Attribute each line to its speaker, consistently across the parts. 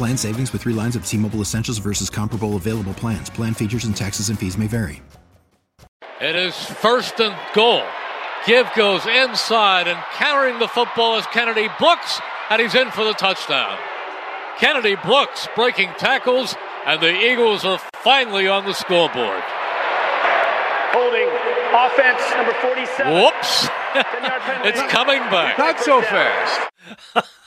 Speaker 1: Plan savings with three lines of T Mobile Essentials versus comparable available plans. Plan features and taxes and fees may vary.
Speaker 2: It is first and goal. Give goes inside and carrying the football is Kennedy Brooks, and he's in for the touchdown. Kennedy Brooks breaking tackles, and the Eagles are finally on the scoreboard.
Speaker 3: Holding offense number 47.
Speaker 2: Whoops. it's coming back.
Speaker 4: Not so fast.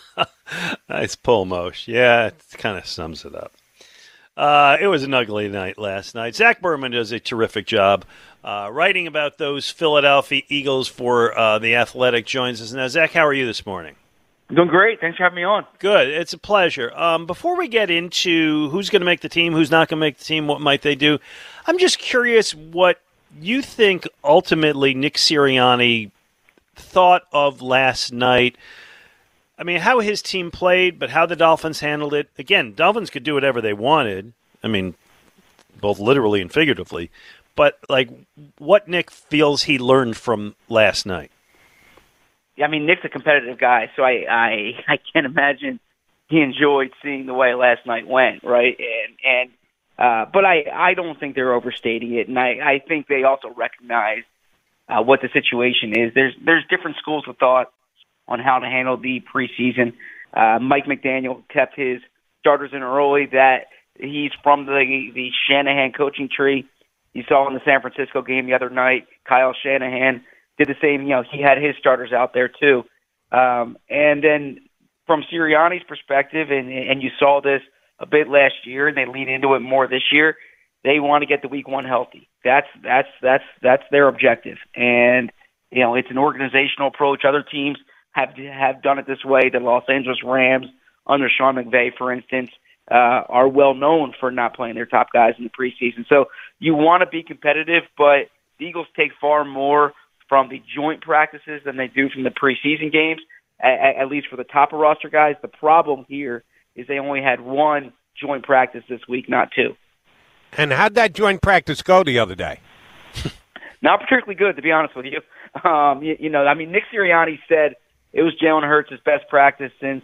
Speaker 5: nice pull, Mosh. Yeah, it kind of sums it up. Uh, it was an ugly night last night. Zach Berman does a terrific job uh, writing about those Philadelphia Eagles for uh, The Athletic. Joins us now. Zach, how are you this morning?
Speaker 3: Doing great. Thanks for having me on.
Speaker 5: Good. It's a pleasure. Um, before we get into who's going to make the team, who's not going to make the team, what might they do, I'm just curious what you think ultimately Nick Sirianni thought of last night – I mean, how his team played, but how the Dolphins handled it. Again, Dolphins could do whatever they wanted. I mean, both literally and figuratively. But like, what Nick feels he learned from last night.
Speaker 3: Yeah, I mean, Nick's a competitive guy, so I I I can't imagine he enjoyed seeing the way last night went, right? And and uh, but I I don't think they're overstating it, and I I think they also recognize uh, what the situation is. There's there's different schools of thought on how to handle the preseason. Uh, Mike McDaniel kept his starters in early. That he's from the the Shanahan coaching tree. You saw in the San Francisco game the other night, Kyle Shanahan did the same. You know, he had his starters out there too. Um, and then from Sirianni's perspective, and and you saw this a bit last year, and they lean into it more this year. They want to get the week one healthy. That's that's that's that's their objective, and you know it's an organizational approach. Other teams have have done it this way. The Los Angeles Rams under Sean McVay, for instance, uh, are well known for not playing their top guys in the preseason. So you want to be competitive, but the Eagles take far more from the joint practices than they do from the preseason games. At, at least for the top of roster guys, the problem here is they only had one joint practice this week, not two.
Speaker 4: And how'd that joint practice go the other day?
Speaker 3: not particularly good, to be honest with you. Um, you, you know, I mean, Nick Sirianni said it was Jalen Hurts' best practice since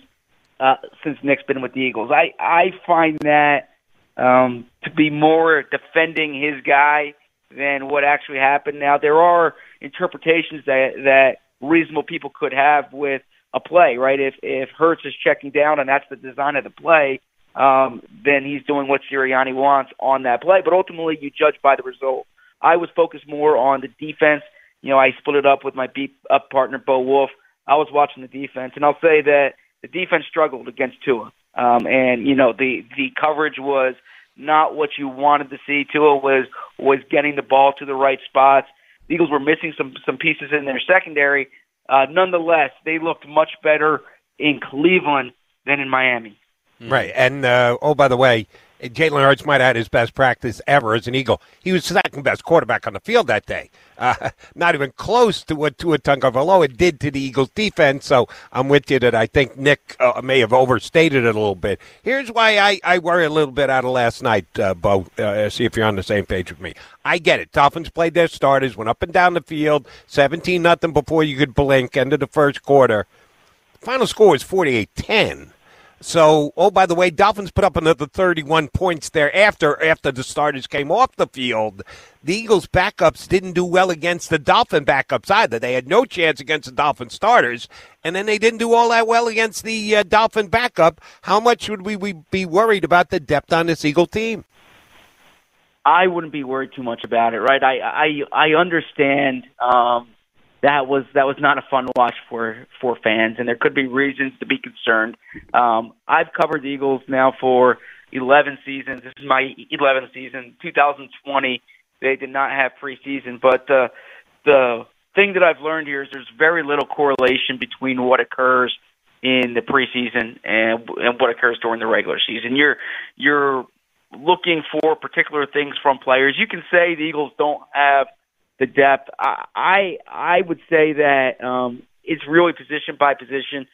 Speaker 3: uh, since Nick's been with the Eagles. I I find that um, to be more defending his guy than what actually happened. Now there are interpretations that that reasonable people could have with a play, right? If if Hurts is checking down and that's the design of the play, um, then he's doing what Sirianni wants on that play. But ultimately, you judge by the result. I was focused more on the defense. You know, I split it up with my beat up partner Bo Wulf. I was watching the defense, and I'll say that the defense struggled against Tua. Um, and you know the the coverage was not what you wanted to see. Tua was was getting the ball to the right spots. The Eagles were missing some some pieces in their secondary. Uh, nonetheless, they looked much better in Cleveland than in Miami.
Speaker 4: Right, and uh, oh by the way, Jalen Hurts might have had his best practice ever as an Eagle. He was second best quarterback on the field that day. Uh, not even close to what Tua Tagovailoa did to the Eagles defense. So I'm with you that I think Nick uh, may have overstated it a little bit. Here's why I, I worry a little bit out of last night, uh, Bo. Uh, see if you're on the same page with me. I get it. Dolphins played their starters, went up and down the field, 17 nothing before you could blink, end of the first quarter. Final score was 48 10. So, oh, by the way, Dolphins put up another 31 points there after after the starters came off the field. The Eagles' backups didn't do well against the Dolphin backups either. They had no chance against the Dolphin starters, and then they didn't do all that well against the uh, Dolphin backup. How much would we, we be worried about the depth on this Eagle team?
Speaker 3: I wouldn't be worried too much about it, right? I I I understand um, that was that was not a fun watch for for fans, and there could be reasons to be concerned. Um, I've covered the Eagles now for 11 seasons. This is my 11th season. 2020, they did not have preseason, but uh, the thing that I've learned here is there's very little correlation between what occurs in the preseason and and what occurs during the regular season. You're you're looking for particular things from players. You can say the Eagles don't have the depth. I I, I would say that um, it's really position by position.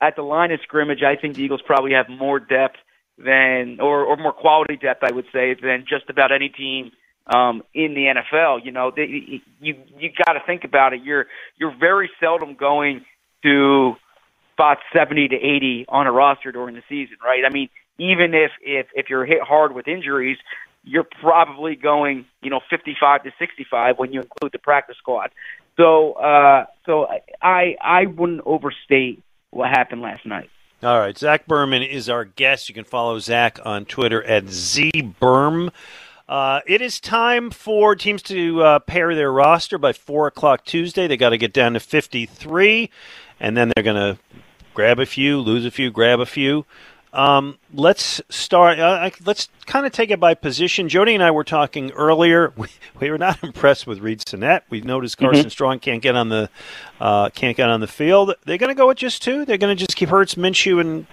Speaker 3: At the line of scrimmage, I think the Eagles probably have more depth than, or, or more quality depth, I would say, than just about any team um, in the NFL. You know, they, you you got to think about it. You're you're very seldom going to spot 70 to 80 on a roster during the season, right? I mean, even if if if you're hit hard with injuries, you're probably going, you know, 55 to 65 when you include the practice squad. So, uh, so I I wouldn't overstate what happened last night.
Speaker 5: All right, Zach Berman is our guest. You can follow Zach on Twitter at zberm. Uh, it is time for teams to uh, pair their roster by four o'clock Tuesday. They got to get down to fifty-three, and then they're going to grab a few, lose a few, grab a few. Um, let's start. Uh, let's kind of take it by position. Jody and I were talking earlier. We, we were not impressed with Reid Sinnett. We've noticed mm-hmm. Carson mm-hmm. Strong can't get on the uh, can't get on the field. They're going to go with just two. They're going to just keep Hurts, Minshew, and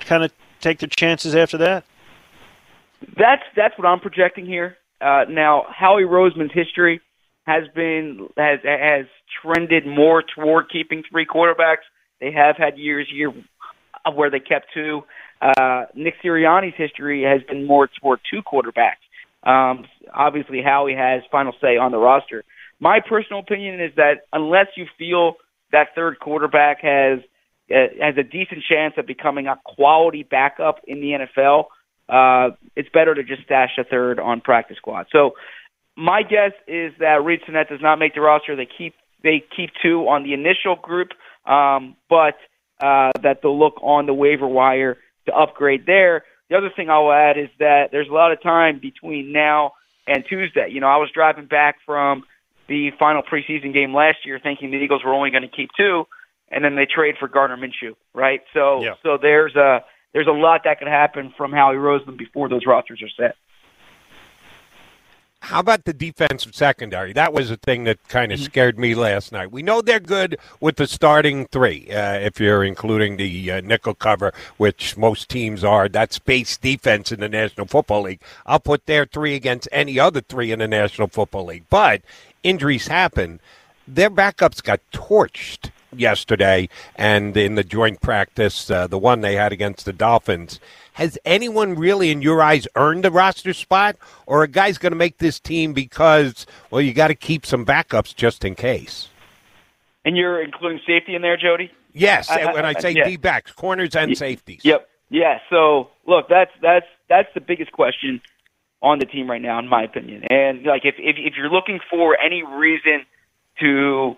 Speaker 5: kind of take their chances after that.
Speaker 3: That's that's what I'm projecting here. Uh, now, Howie Roseman's history has been has has trended more toward keeping three quarterbacks. They have had years year where they kept two. Uh, Nick Sirianni's history has been more toward two quarterbacks. Um, obviously, Howie has final say on the roster. My personal opinion is that unless you feel that third quarterback has uh, has a decent chance of becoming a quality backup in the NFL, uh, it's better to just stash a third on practice squad. So my guess is that Reid Sinnett does not make the roster. They keep they keep two on the initial group, um, but uh, that they'll look on the waiver wire to upgrade there. The other thing I'll add is that there's a lot of time between now and Tuesday. You know, I was driving back from the final preseason game last year thinking the Eagles were only going to keep two, and then they trade for Gardner Minshew, right? So, yeah. so there's a there's a lot that could happen from Howie Roseman before those rosters are set.
Speaker 4: How about the defensive secondary? That was a thing that kind of mm-hmm. scared me last night. We know they're good with the starting three, uh, if you're including the uh, nickel cover, which most teams are. That's base defense in the National Football League. I'll put their three against any other three in the National Football League. But injuries happen. Their backups got torched yesterday and in the joint practice, uh, the one they had against the Dolphins. Has anyone really, in your eyes, earned a roster spot, or a guy's going to make this team because, well, you got to keep some backups just in case?
Speaker 3: And you're including safety in there, Jody?
Speaker 4: Yes. I, I, when I say yeah. D backs, corners and y- safeties.
Speaker 3: Yep. Yeah. So look, that's that's that's the biggest question on the team right now, in my opinion. And like, if if, if you're looking for any reason to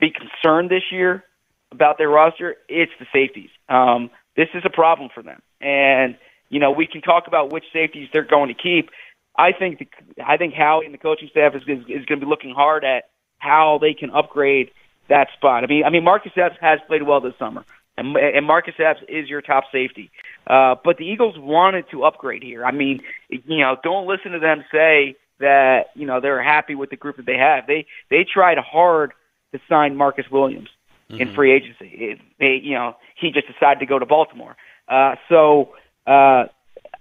Speaker 3: be concerned this year about their roster, it's the safeties. Um, this is a problem for them. And you know, we can talk about which safeties they're going to keep. I think the, I think Howie and the coaching staff is, is, is going to be looking hard at how they can upgrade that spot. I mean, I mean Marcus Epps has played well this summer, and, and Marcus Epps is your top safety. Uh, but the Eagles wanted to upgrade here. I mean, you know, don't listen to them say that you know they're happy with the group that they have. They they tried hard to sign Marcus Williams mm-hmm. in free agency. It, they, you know, he just decided to go to Baltimore. Uh, so uh,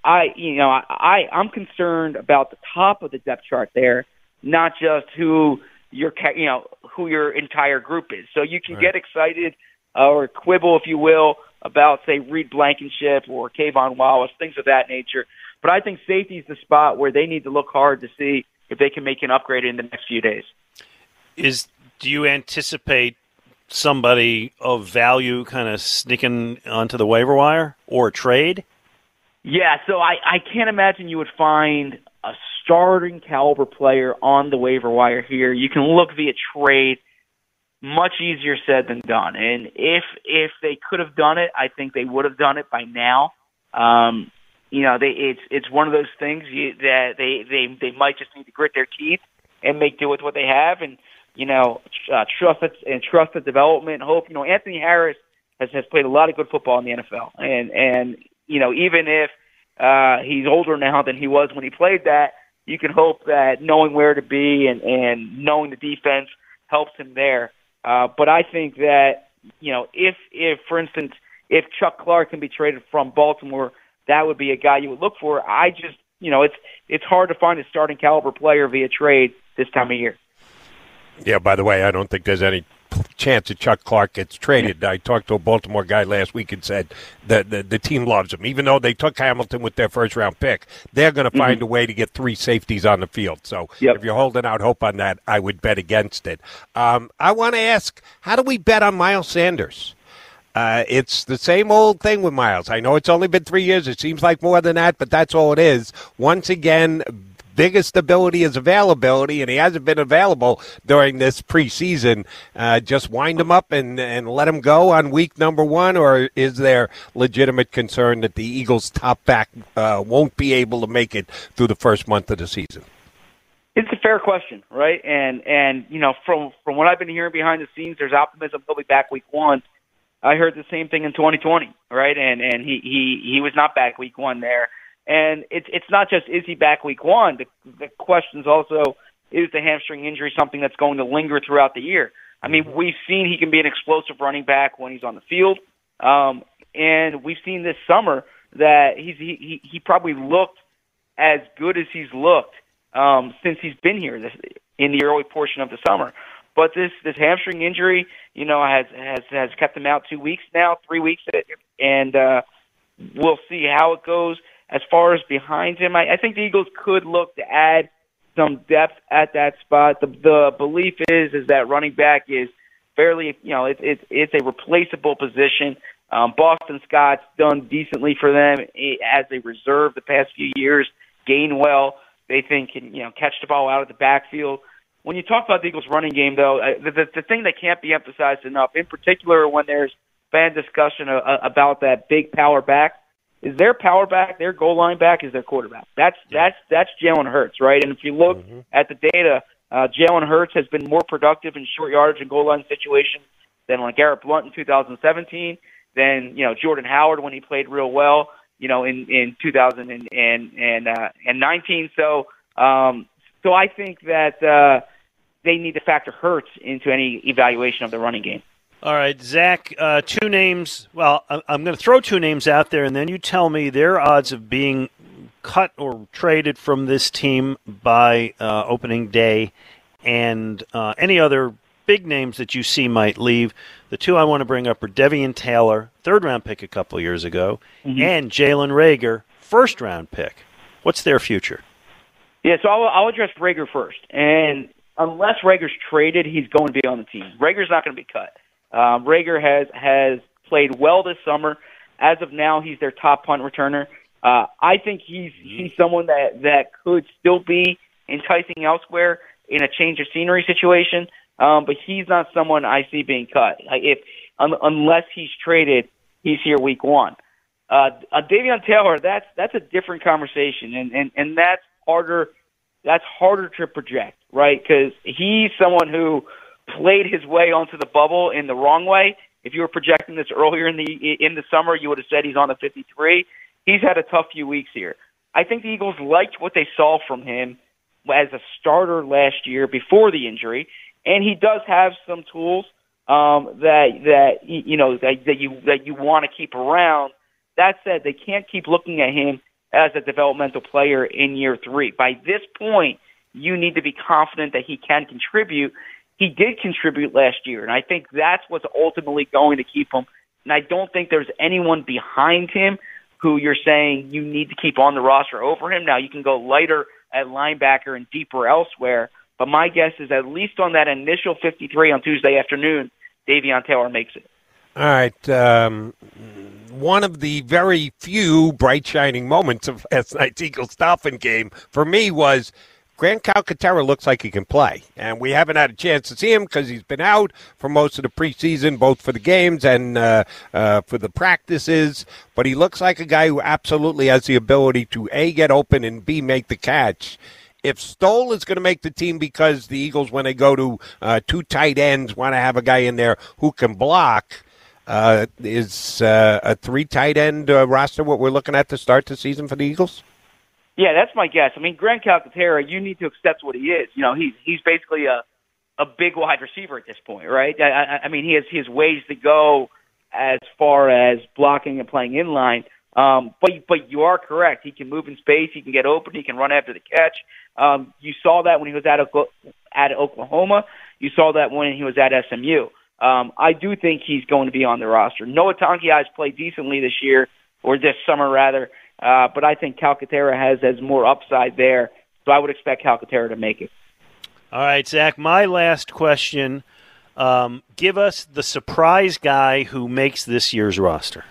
Speaker 3: I, you know, I I'm concerned about the top of the depth chart there, not just who your you know who your entire group is. So you can right. get excited uh, or quibble, if you will, about say Reed Blankenship or K'Von Wallace, things of that nature. But I think safety is the spot where they need to look hard to see if they can make an upgrade in the next few days.
Speaker 5: Is do you anticipate somebody of value kind of sneaking onto the waiver wire or trade?
Speaker 3: Yeah, so I, I can't imagine you would find a starting caliber player on the waiver wire here. You can look via trade. Much easier said than done. And if if they could have done it, I think they would have done it by now. Um, you know, they it's it's one of those things you, that they they they might just need to grit their teeth and make do with what they have, and you know, uh, trust and the development. Hope you know Anthony Harris has has played a lot of good football in the NFL, and and you know even if uh, he's older now than he was when he played that, you can hope that knowing where to be and and knowing the defense helps him there. Uh, but I think that you know if if for instance if Chuck Clark can be traded from Baltimore, that would be a guy you would look for. I just you know it's it's hard to find a starting caliber player via trade this time of year.
Speaker 4: Yeah, by the way, I don't think there's any chance that Chuck Clark gets traded. I talked to a Baltimore guy last week and said that the, the team loves him. Even though they took Hamilton with their first round pick, they're going to find mm-hmm. a way to get three safeties on the field. So yep. if you're holding out hope on that, I would bet against it. Um, I want to ask how do we bet on Miles Sanders? Uh, it's the same old thing with Miles. I know it's only been three years. It seems like more than that, but that's all it is. Once again, biggest ability is availability, and he hasn't been available during this preseason. Uh, just wind him up and, and let him go on week number one, or is there legitimate concern that the Eagles' top back uh, won't be able to make it through the first month of the season?
Speaker 3: It's a fair question, right? And and you know, from from what I've been hearing behind the scenes, there's optimism he'll be back week one. I heard the same thing in 2020, right? And and he he he was not back week one there. And it's it's not just is he back week one. The the question is also is the hamstring injury something that's going to linger throughout the year? I mean, mm-hmm. we've seen he can be an explosive running back when he's on the field, um, and we've seen this summer that he's he he, he probably looked as good as he's looked um, since he's been here this, in the early portion of the summer. But this this hamstring injury, you know, has has has kept him out two weeks now, three weeks, and uh, we'll see how it goes. As far as behind him, I, I think the Eagles could look to add some depth at that spot. The the belief is is that running back is fairly, you know, it's it's it's a replaceable position. Um, Boston Scott's done decently for them as a reserve the past few years. Gainwell, they think can you know catch the ball out of the backfield. When you talk about the Eagles' running game, though, the, the, the thing that can't be emphasized enough, in particular when there's fan discussion uh, about that big power back, is their power back, their goal line back, is their quarterback. That's that's that's Jalen Hurts, right? And if you look mm-hmm. at the data, uh, Jalen Hurts has been more productive in short yardage and goal line situations than like Garrett Blount in 2017, than you know Jordan Howard when he played real well, you know in in 2019. And, and, uh, and 19. So um, so I think that uh, they need to factor Hurts into any evaluation of the running game.
Speaker 5: All right, Zach, uh, two names. Well, I'm going to throw two names out there, and then you tell me their odds of being cut or traded from this team by uh, opening day and uh, any other big names that you see might leave. The two I want to bring up are Davion Taylor, third round pick a couple years ago, mm-hmm. and Jalen Reagor, first round pick. What's their future?
Speaker 3: Yeah, so I'll, I'll address Reagor first. And unless Reagor's traded, he's going to be on the team. Reagor's not going to be cut. Um, Reagor has has played well this summer. As of now, he's their top punt returner. Uh, I think he's he's someone that that could still be enticing elsewhere in a change of scenery situation. Um, but he's not someone I see being cut. If um, unless he's traded, he's here week one. Uh, uh, Davion Taylor, that's that's a different conversation, and and and that's harder. That's harder to project, right? Because he's someone who played his way onto the bubble in the wrong way. If you were projecting this earlier in the in the summer, you would have said he's on the 53. He's had a tough few weeks here. I think the Eagles liked what they saw from him as a starter last year before the injury, and he does have some tools um, that that you know that, that you that you want to keep around. That said, they can't keep looking at him as a developmental player in year three. By this point, you need to be confident that he can contribute he did contribute last year, and I think that's what's ultimately going to keep him. And I don't think there's anyone behind him who you're saying you need to keep on the roster over him. Now you can go lighter at linebacker and deeper elsewhere, but my guess is at least on that initial 53 on Tuesday afternoon, Davion Taylor makes it.
Speaker 4: All right. Um, one of the very few bright shining moments of last night's Eagles Dolphin game for me was Grant Calcaterra looks like he can play, and we haven't had a chance to see him because he's been out for most of the preseason, both for the games and uh, uh, for the practices. But he looks like a guy who absolutely has the ability to a get open and b make the catch. If Stoll is going to make the team because the Eagles, when they go to uh, two tight ends, want to have a guy in there who can block. Uh, is uh, a three tight end uh, roster what we're looking at to start the season for the Eagles?
Speaker 3: Yeah, that's my guess. I mean, Grant Calcaterra, you need to accept what he is. You know, he's he's basically a a big wide receiver at this point, right? I, I, I mean, he has he has ways to go as far as blocking and playing in line. Um, but but you are correct. He can move in space. He can get open. He can run after the catch. Um, you saw that when he was at at Oklahoma. You saw that when he was at SMU. Um, I do think he's going to be on the roster. Noah Tonkey has played decently this year, or this summer rather. Uh, but I think Calcaterra has has more upside there, so I would expect Calcaterra to make it.
Speaker 5: All right, Zach. My last question: um, Give us the surprise guy who makes this year's roster.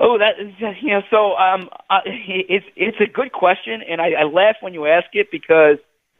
Speaker 3: Oh, that you know. So um, uh, it's it's a good question, and I, I laugh when you ask it because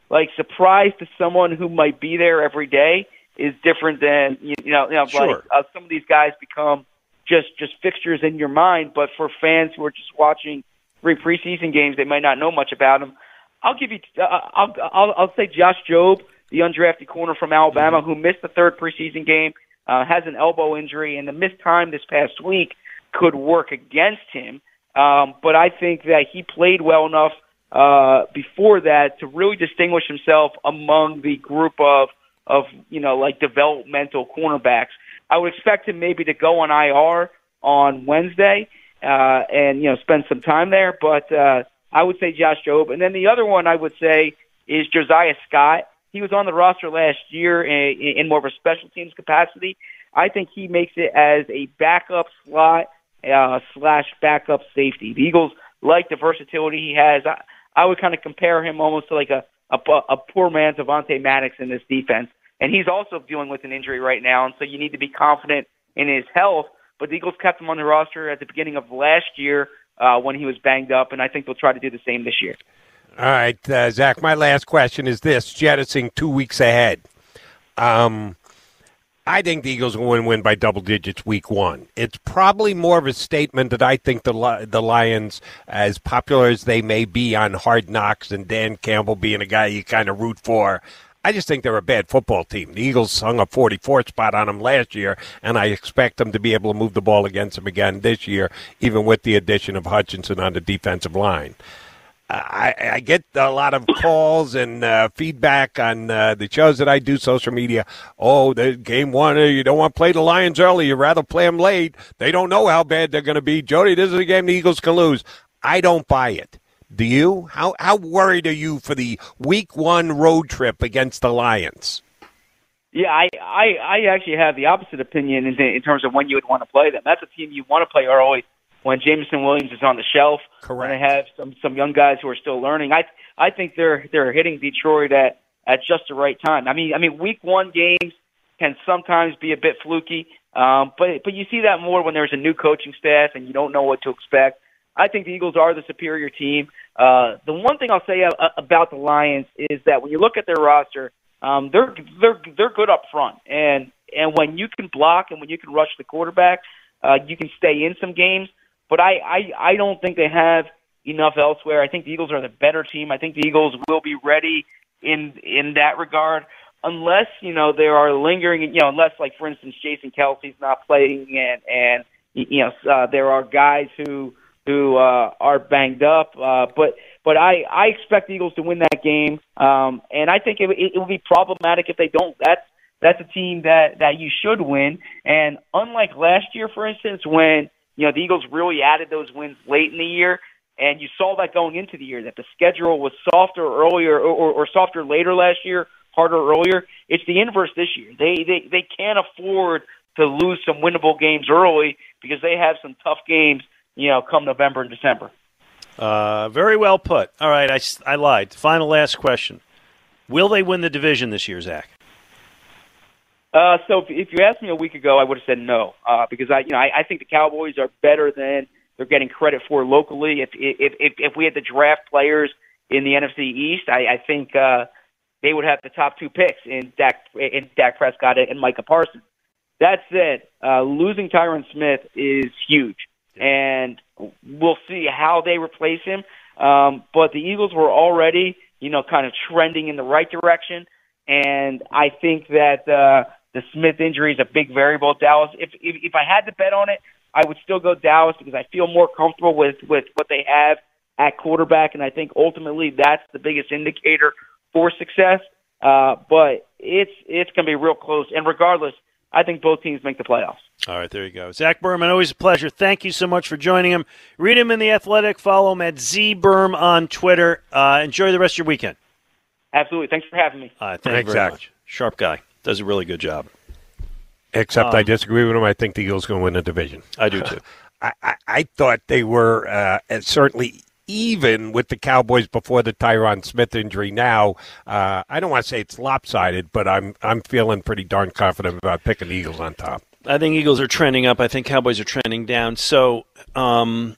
Speaker 3: like surprise to someone who might be there every day is different than you know. You know,
Speaker 5: sure.
Speaker 3: like uh, some of these guys become just just fixtures in your mind. But for fans who are just watching three preseason games, they might not know much about them. I'll give you. Uh, I'll, I'll I'll say Josh Jobe, the undrafted corner from Alabama, mm-hmm. who missed the third preseason game, uh, has an elbow injury, and the missed time this past week could work against him. Um, but I think that he played well enough uh, before that to really distinguish himself among the group of of you know like developmental cornerbacks. I would expect him maybe to go on IR on Wednesday uh, and you know spend some time there. But uh, I would say Josh Jobe, and then the other one I would say is Josiah Scott. He was on the roster last year in, in more of a special teams capacity. I think he makes it as a backup slot uh, slash backup safety. The Eagles like the versatility he has. I, I would kind of compare him almost to like a a, a poor man's Avonte Maddox in this defense and he's also dealing with an injury right now, and so you need to be confident in his health. But the Eagles kept him on the roster at the beginning of last year uh, when he was banged up, and I think they'll try to do the same this year.
Speaker 4: All right, uh, Zach. My last question is this: jettisoning two weeks ahead. Um, I think the Eagles will win, win by double digits week one. It's probably more of a statement that I think the the Lions, as popular as they may be on Hard Knocks and Dan Campbell being a guy you kind of root for, I just think they're a bad football team. The Eagles hung a 44th spot on them last year, and I expect them to be able to move the ball against them again this year, even with the addition of Hutchinson on the defensive line. I, I get a lot of calls and uh, feedback on uh, the shows that I do, social media. Oh, the game one, uh, you don't want to play the Lions early. You'd rather play them late. They don't know how bad they're going to be. Jody, this is a game the Eagles can lose. I don't buy it. Do you? How how worried are you for the week one road trip against the Lions?
Speaker 3: Yeah, I I, I actually have the opposite opinion in, in terms of when you would want to play them. That's a team you want to play early when Jameson Williams is on the shelf.
Speaker 4: Correct.
Speaker 3: When they have some some young guys who are still learning. I I think they're they're hitting Detroit at at just the right time. I mean I mean week one games can sometimes be a bit fluky, um, but but you see that more when there's a new coaching staff and you don't know what to expect. I think the Eagles are the superior team. Uh, the one thing I'll say about the Lions is that when you look at their roster, um, they're they're they're good up front, and and when you can block and when you can rush the quarterback, uh, you can stay in some games. But I, I I don't think they have enough elsewhere. I think the Eagles are the better team. I think the Eagles will be ready in in that regard, unless you know there are lingering, you know, unless like for instance Jason Kelce's not playing and and you know uh, there are guys who who uh, are banged up. Uh, but but I I expect the Eagles to win that game, um, and I think it, it, it will be problematic if they don't. That's that's a team that that you should win. And unlike last year, for instance, when you know the Eagles really added those wins late in the year, and you saw that going into the year that the schedule was softer earlier or, or, or softer later last year, harder earlier. It's the inverse this year. They they they can't afford to lose some winnable games early because they have some tough games you know, come November and December.
Speaker 5: Uh, very well put. All right, I, I lied. Final last question. Will they win the division this year, Zach?
Speaker 3: Uh, so if, if you asked me a week ago, I would have said no uh, because I, you know, I, I think the Cowboys are better than they're getting credit for locally. If if if, if we had to draft players in the NFC East, I, I think uh, they would have the top two picks in Dak in Dak Prescott and Micah Parsons. That said, uh, losing Tyron Smith is huge, and we'll see how they replace him. Um, but the Eagles were already, you know, kind of trending in the right direction, and I think that uh, the Smith injury is a big variable. Dallas, if, if if I had to bet on it, I would still go Dallas because I feel more comfortable with with what they have at quarterback, and I think ultimately that's the biggest indicator for success. Uh, but it's it's going to be real close, and regardless, I think both teams make the playoffs.
Speaker 5: All right, there you go. Zach Berman, always a pleasure. Thank you so much for joining him. Read him in The Athletic. Follow him at ZBerm on Twitter. Uh, enjoy the rest of your weekend.
Speaker 3: Absolutely. Thanks for having me.
Speaker 5: Uh, thank you
Speaker 4: Thanks,
Speaker 5: very
Speaker 4: Zach.
Speaker 5: much. Sharp guy. Does a really good job.
Speaker 4: Except I
Speaker 5: Um,
Speaker 4: disagree with him. I think the Eagles going to win the division.
Speaker 5: I do too.
Speaker 4: I, I, I thought they were uh, certainly even with the Cowboys before the Tyron Smith injury. Now, uh, I don't want to say it's lopsided, but I'm I'm feeling pretty darn confident about picking the Eagles on top.
Speaker 5: I think Eagles are trending up. I think Cowboys are trending down. So, um,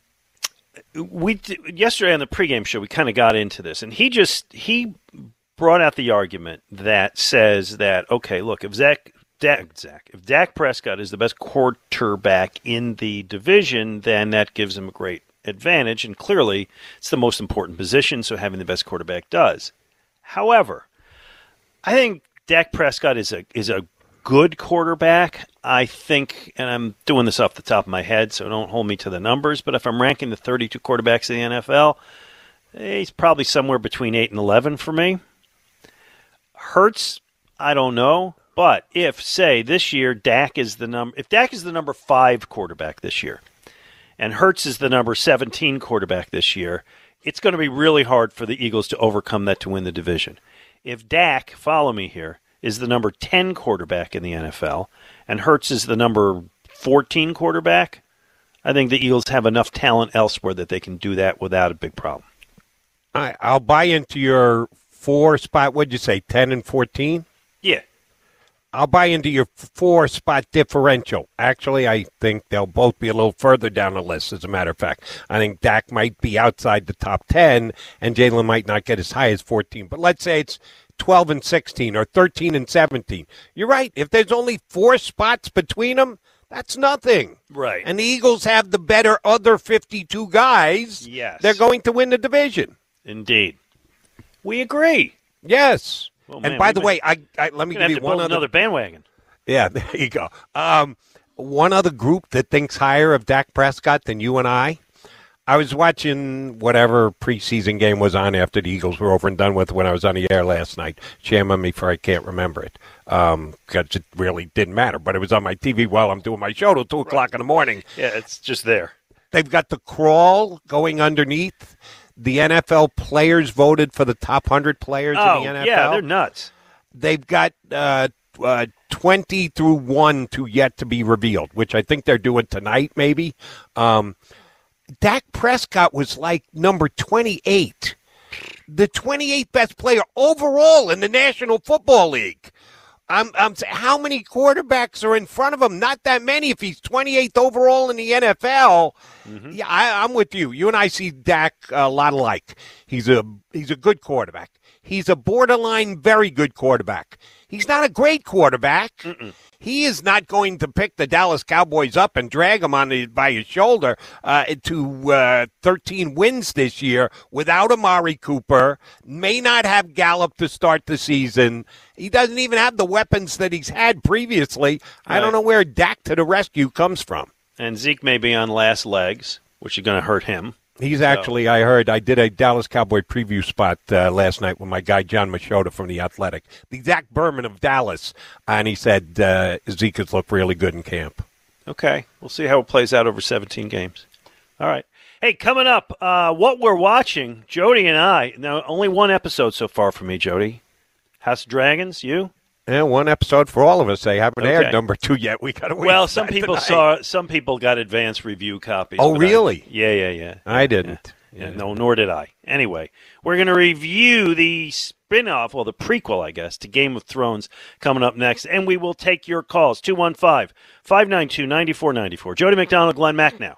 Speaker 5: we yesterday on the pregame show we kind of got into this, and he just he brought out the argument that says that okay, look, if Zach. Zach, if Dak Prescott is the best quarterback in the division, then that gives him a great advantage. And clearly, it's the most important position, so having the best quarterback does. However, I think Dak Prescott is a is a good quarterback. I think, and I'm doing this off the top of my head, so don't hold me to the numbers. But if I'm ranking the 32 quarterbacks in the NFL, eh, he's probably somewhere between eight and 11 for me. Hurts, I don't know. But if, say, this year Dak is the number, if Dak is the number five quarterback this year, and Hurts is the number 17 quarterback this year, it's going to be really hard for the Eagles to overcome that to win the division. If Dak, follow me here, is the number 10 quarterback in the NFL and Hurts is the number 14 quarterback, I think the Eagles have enough talent elsewhere that they can do that without a big problem.
Speaker 4: I I'll buy into your four spot. What'd you say, 10 and
Speaker 5: 14?
Speaker 4: I'll buy into your four spot differential. Actually, I think they'll both be a little further down the list, as a matter of fact. I think Dak might be outside the top 10, and Jalen might not get as high as 14. But let's say it's 12 and 16 or 13 and 17. You're right. If there's only four spots between them, that's nothing.
Speaker 5: Right.
Speaker 4: And the Eagles have the better other 52 guys.
Speaker 5: Yes.
Speaker 4: They're going to win the division.
Speaker 5: Indeed. We agree.
Speaker 4: Yes.
Speaker 5: Well,
Speaker 4: and
Speaker 5: man,
Speaker 4: by the way, I, I let me give you one other
Speaker 5: another bandwagon.
Speaker 4: Yeah, there you go. Um, one other group that thinks higher of Dak Prescott than you and I. I was watching whatever preseason game was on after the Eagles were over and done with when I was on the air last night. Shame on me for I can't remember it because it really didn't matter. But it was on my TV while I'm doing my show till two o'clock in the morning.
Speaker 5: Yeah, it's just there.
Speaker 4: They've got the crawl going underneath. The NFL players voted for the top hundred players
Speaker 5: Oh,
Speaker 4: in the NFL
Speaker 5: yeah, they're nuts.
Speaker 4: they've got uh, uh, 20 through 1 to yet to be revealed, which I think they're doing tonight, maybe. Um, Dak Prescott was like number 28, the 28th best player overall in the National Football League. I'm, I'm how many quarterbacks are in front of him? Not that many. If he's 28th overall in the NFL, mm-hmm. yeah, I, I'm with you. You and I see Dak a lot alike. He's a he's a good quarterback. He's a borderline very good quarterback. He's not a great quarterback. He is not going to pick the Dallas Cowboys up and drag them on the, by his shoulder uh, to uh, 13 wins this year without Amari Cooper. May not have Gallup to start the season. He doesn't even have the weapons that he's had previously. I don't know where Dak to the rescue comes from.
Speaker 5: And Zeke may be on last legs, which is going to hurt him.
Speaker 4: He's actually, I heard, I did a Dallas Cowboy preview spot uh, last night with my guy Jon Machota from The Athletic, the Zach Berman of Dallas, and he said uh, Zeke has looked really good in camp.
Speaker 5: Okay, we'll see how it plays out over 17 games. All right. Hey, coming up, uh, what we're watching, Jody and I. Now, only one episode so far for me, Jody. House of Dragons, you?
Speaker 4: And one episode for all of us. They haven't
Speaker 5: Okay.
Speaker 4: aired number two yet. We got to wait.
Speaker 5: well, some people
Speaker 4: tonight.
Speaker 5: saw. Some people got advance review copies.
Speaker 4: Oh,
Speaker 5: but I-
Speaker 4: really?
Speaker 5: yeah, yeah, yeah.
Speaker 4: I didn't.
Speaker 5: Yeah, no, nor did I. Anyway, we're going to review the spin-off, well, the prequel, I guess, to Game of Thrones coming up next, and we will take your calls. 215-592-9494. Jody McDonald, Glenn Mack now.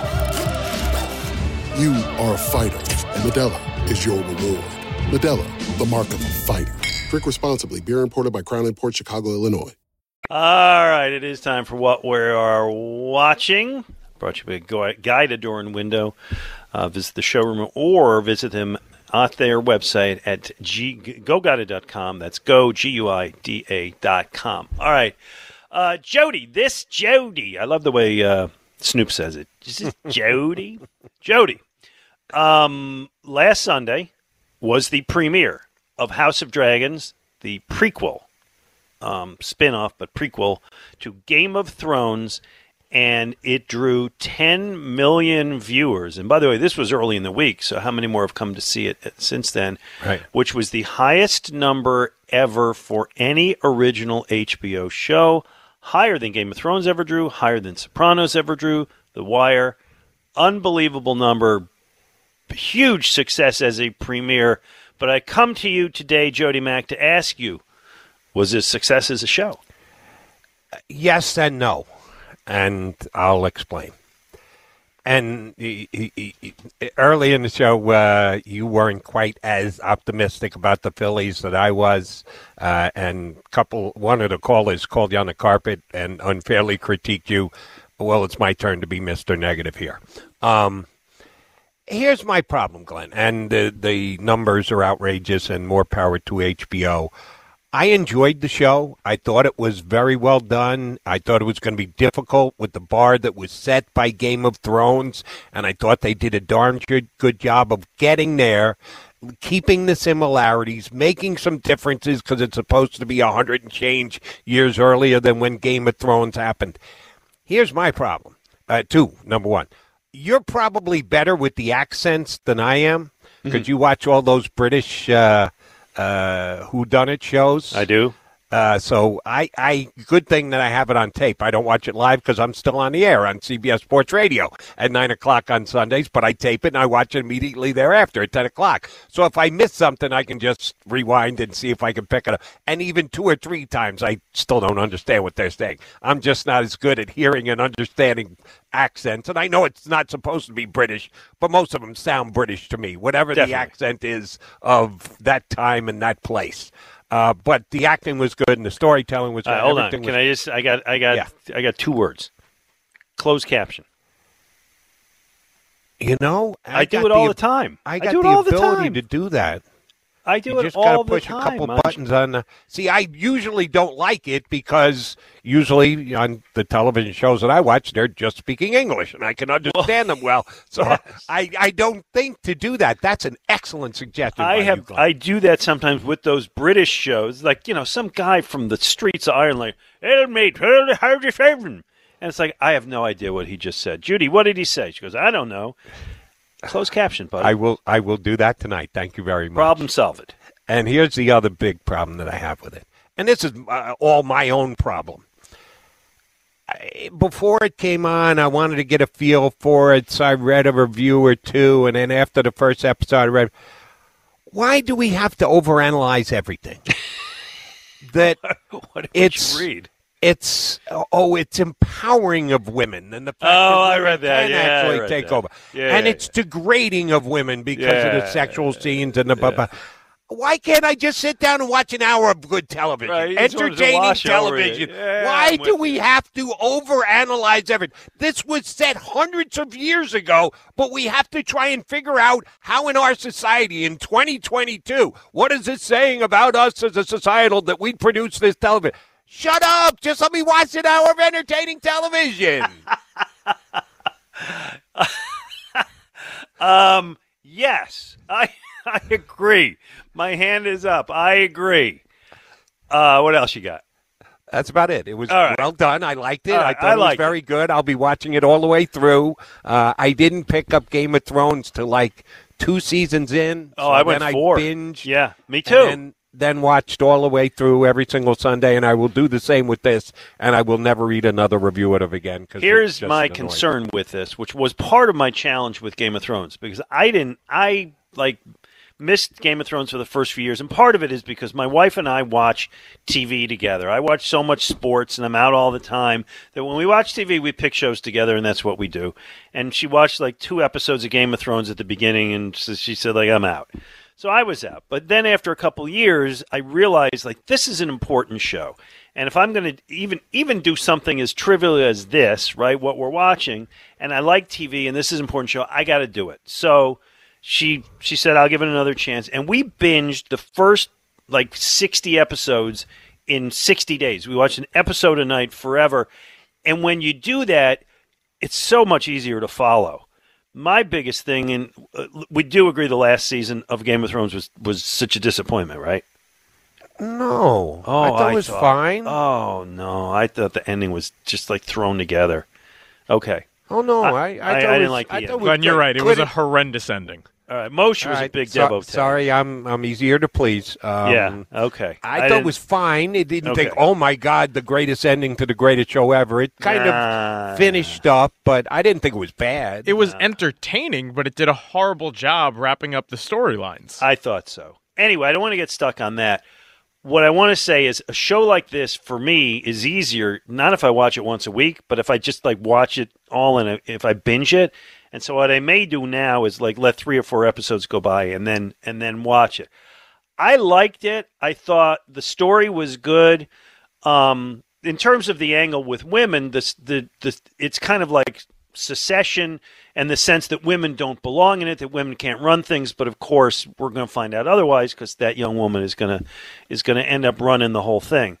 Speaker 6: You are a fighter, and Modelo is your reward. Modelo, the mark of a fighter. Drink responsibly. Beer imported by Crown Port Chicago, Illinois.
Speaker 5: All right, it is time for what we are watching. Brought you by Guida Door and Window. Uh, visit the showroom or visit them at their website at g- goguida.com. That's go, G U I D A.com. All right. Uh, Jody, this Jody. I love the way uh, Snoop says it. This is Jody. Jody. Um, last Sunday was the premiere of House of Dragons, the prequel, um, spin off, but prequel to Game of Thrones and it drew 10 million viewers. And by the way, this was early in the week, so how many more have come to see it since then?
Speaker 4: Right.
Speaker 5: Which was the highest number ever for any original HBO show, higher than Game of Thrones ever drew, higher than Sopranos ever drew, The Wire. Unbelievable number, huge success as a premiere. But I come to you today, Jody Mack, to ask you was this success as a show?
Speaker 4: Yes and no and I'll explain. And early in the show, uh, you weren't quite as optimistic about the Phillies that I was, uh, and couple one of the callers called you on the carpet and unfairly critiqued you. Well, it's my turn to be Mister Negative here. Um, here's my problem, Glenn, and the the numbers are outrageous, and more power to HBO. I enjoyed the show. I thought it was very well done. I thought it was going to be difficult with the bar that was set by Game of Thrones, and I thought they did a darn good, job of getting there, keeping the similarities, making some differences because it's supposed to be a hundred and change years earlier than when Game of Thrones happened. Here's my problem. Uh, two, number one, you're probably better with the accents than I am because mm-hmm. you watch all those British. Uh, uh, who done it shows.
Speaker 5: I do.
Speaker 4: Uh, so I, I, good thing that I have it on tape. I don't watch it live because I'm still on the air on CBS Sports Radio at nine o'clock on Sundays. But I tape it and I watch it immediately thereafter at ten o'clock. So if I miss something, I can just rewind and see if I can pick it up. And even two or three times, I still don't understand what they're saying. I'm just not as good at hearing and understanding accents. And I know it's not supposed to be British, but most of them sound British to me. Whatever Definitely. the accent is of that time and that place. Uh, but the acting was good and the storytelling was good.
Speaker 5: Uh, hold on, can was... I just? I got, I got, yeah. I got two words. Closed caption.
Speaker 4: You know,
Speaker 5: I, I do it all the, the time.
Speaker 4: I got
Speaker 5: I do
Speaker 4: the
Speaker 5: it all
Speaker 4: ability
Speaker 5: the time.
Speaker 4: to do that.
Speaker 5: I do it all the time.
Speaker 4: you
Speaker 5: it
Speaker 4: just
Speaker 5: all
Speaker 4: gotta push
Speaker 5: time.
Speaker 4: a couple buttons on. The, see, I usually don't like it because usually on the television shows that I watch, they're just speaking English, and I can understand them well. So yes. I, I don't think to do that. That's an excellent suggestion.
Speaker 5: I have
Speaker 4: you,
Speaker 5: I do that sometimes with those British shows, like you know, some guy from the streets of Ireland, like, "Hey mate, how you feeling?" And it's like I have no idea what he just said. Judy, what did he say? She goes, "I don't know." Closed caption, buddy.
Speaker 4: I will. I will do that tonight. Thank you very much.
Speaker 5: Problem solved.
Speaker 4: And here's the other big problem that I have with it, and this is uh, all my own problem. I, before it came on, I wanted to get a feel for it, so I read a review or two, and then after the first episode, I read, "Why do we have to overanalyze everything?" that
Speaker 5: what did
Speaker 4: it's
Speaker 5: you read?
Speaker 4: It's oh, it's empowering of women, and the fact
Speaker 5: Oh,
Speaker 4: that
Speaker 5: I read that.
Speaker 4: can
Speaker 5: Yeah,
Speaker 4: actually take
Speaker 5: that.
Speaker 4: over,
Speaker 5: Yeah,
Speaker 4: and
Speaker 5: yeah,
Speaker 4: it's degrading of women because of the sexual scenes and the blah, blah. Why can't I just sit down and watch an hour of good television,
Speaker 5: Right, you just wanted to
Speaker 4: entertaining
Speaker 5: wash over it.
Speaker 4: television? Why do we have to overanalyze everything? This was said hundreds of years ago, but we have to try and figure out how in our society in 2022, what is it saying about us as a societal that we produce this television? Shut up! Just let me watch an hour of entertaining television.
Speaker 5: Um, yes, I I agree. My hand is up. I agree. Uh, what else you got?
Speaker 4: That's about it. It was
Speaker 5: right.
Speaker 4: well done. I liked it.
Speaker 5: All
Speaker 4: I thought
Speaker 5: I
Speaker 4: it was very good. I'll be watching it all the way through. Uh, I didn't pick up Game of Thrones to like two seasons in.
Speaker 5: Oh,
Speaker 4: so
Speaker 5: I went four.
Speaker 4: I binged.
Speaker 5: Yeah, me too.
Speaker 4: And then watched all the way through every single Sunday, and I will do the same with this. And I will never read another review of it again. Cause
Speaker 5: Here's my concern with this, which was part of my challenge with Game of Thrones, because I didn't, I like missed Game of Thrones for the first few years, and part of it is because my wife and I watch TV together. I watch so much sports, and I'm out all the time that when we watch TV, we pick shows together, and that's what we do. And she watched like two episodes of Game of Thrones at the beginning, and she said like I'm out. So I was out. But then after a couple years, I realized like this is an important show. And if I'm going to even even do something as trivial as this, right, what we're watching, and I like TV and this is an important show, I got to do it. So she she said I'll give it another chance and we binged the first like 60 episodes in 60 days. We watched an episode a night forever. And when you do that, it's so much easier to follow my biggest thing, and uh, we do agree, the last season of Game of Thrones was was such a disappointment, right?
Speaker 4: No.
Speaker 5: Oh,
Speaker 4: I thought it was
Speaker 5: thought-
Speaker 4: fine.
Speaker 5: Oh no, I thought the ending was just like thrown together. Okay,
Speaker 4: oh, no.
Speaker 5: I-
Speaker 4: I, I,
Speaker 5: I- I didn't
Speaker 4: was-
Speaker 5: like the
Speaker 4: I
Speaker 5: end.
Speaker 4: thought it was
Speaker 7: Glenn, you're right. It was a horrendous ending.
Speaker 5: All right. Moshe was
Speaker 4: All
Speaker 5: a big
Speaker 4: so-
Speaker 5: Devo.
Speaker 4: Sorry, I'm I'm easier to please. Um,
Speaker 5: yeah. Okay.
Speaker 4: I, thought
Speaker 5: didn't-
Speaker 4: it was fine. It didn't
Speaker 5: Okay.
Speaker 4: think, oh my God, the greatest ending to the greatest show ever. It kind
Speaker 5: Nah.
Speaker 4: of finished up, but I didn't think it was bad.
Speaker 7: It was entertaining, but it did a horrible job wrapping up the storylines.
Speaker 5: I thought so. Anyway, I don't want to get stuck on that. What I want to say is a show like this for me is easier not if I watch it once a week, but if I just like watch it all in a, if I binge it. And so what I may do now is like let 3 or 4 episodes go by and then and then watch it. I liked it. I thought the story was good. Um, in terms of the angle with women, this the the it's kind of like succession and the sense that women don't belong in it, that women can't run things. But of course, we're going to find out otherwise because that young woman is going to is going to end up running the whole thing.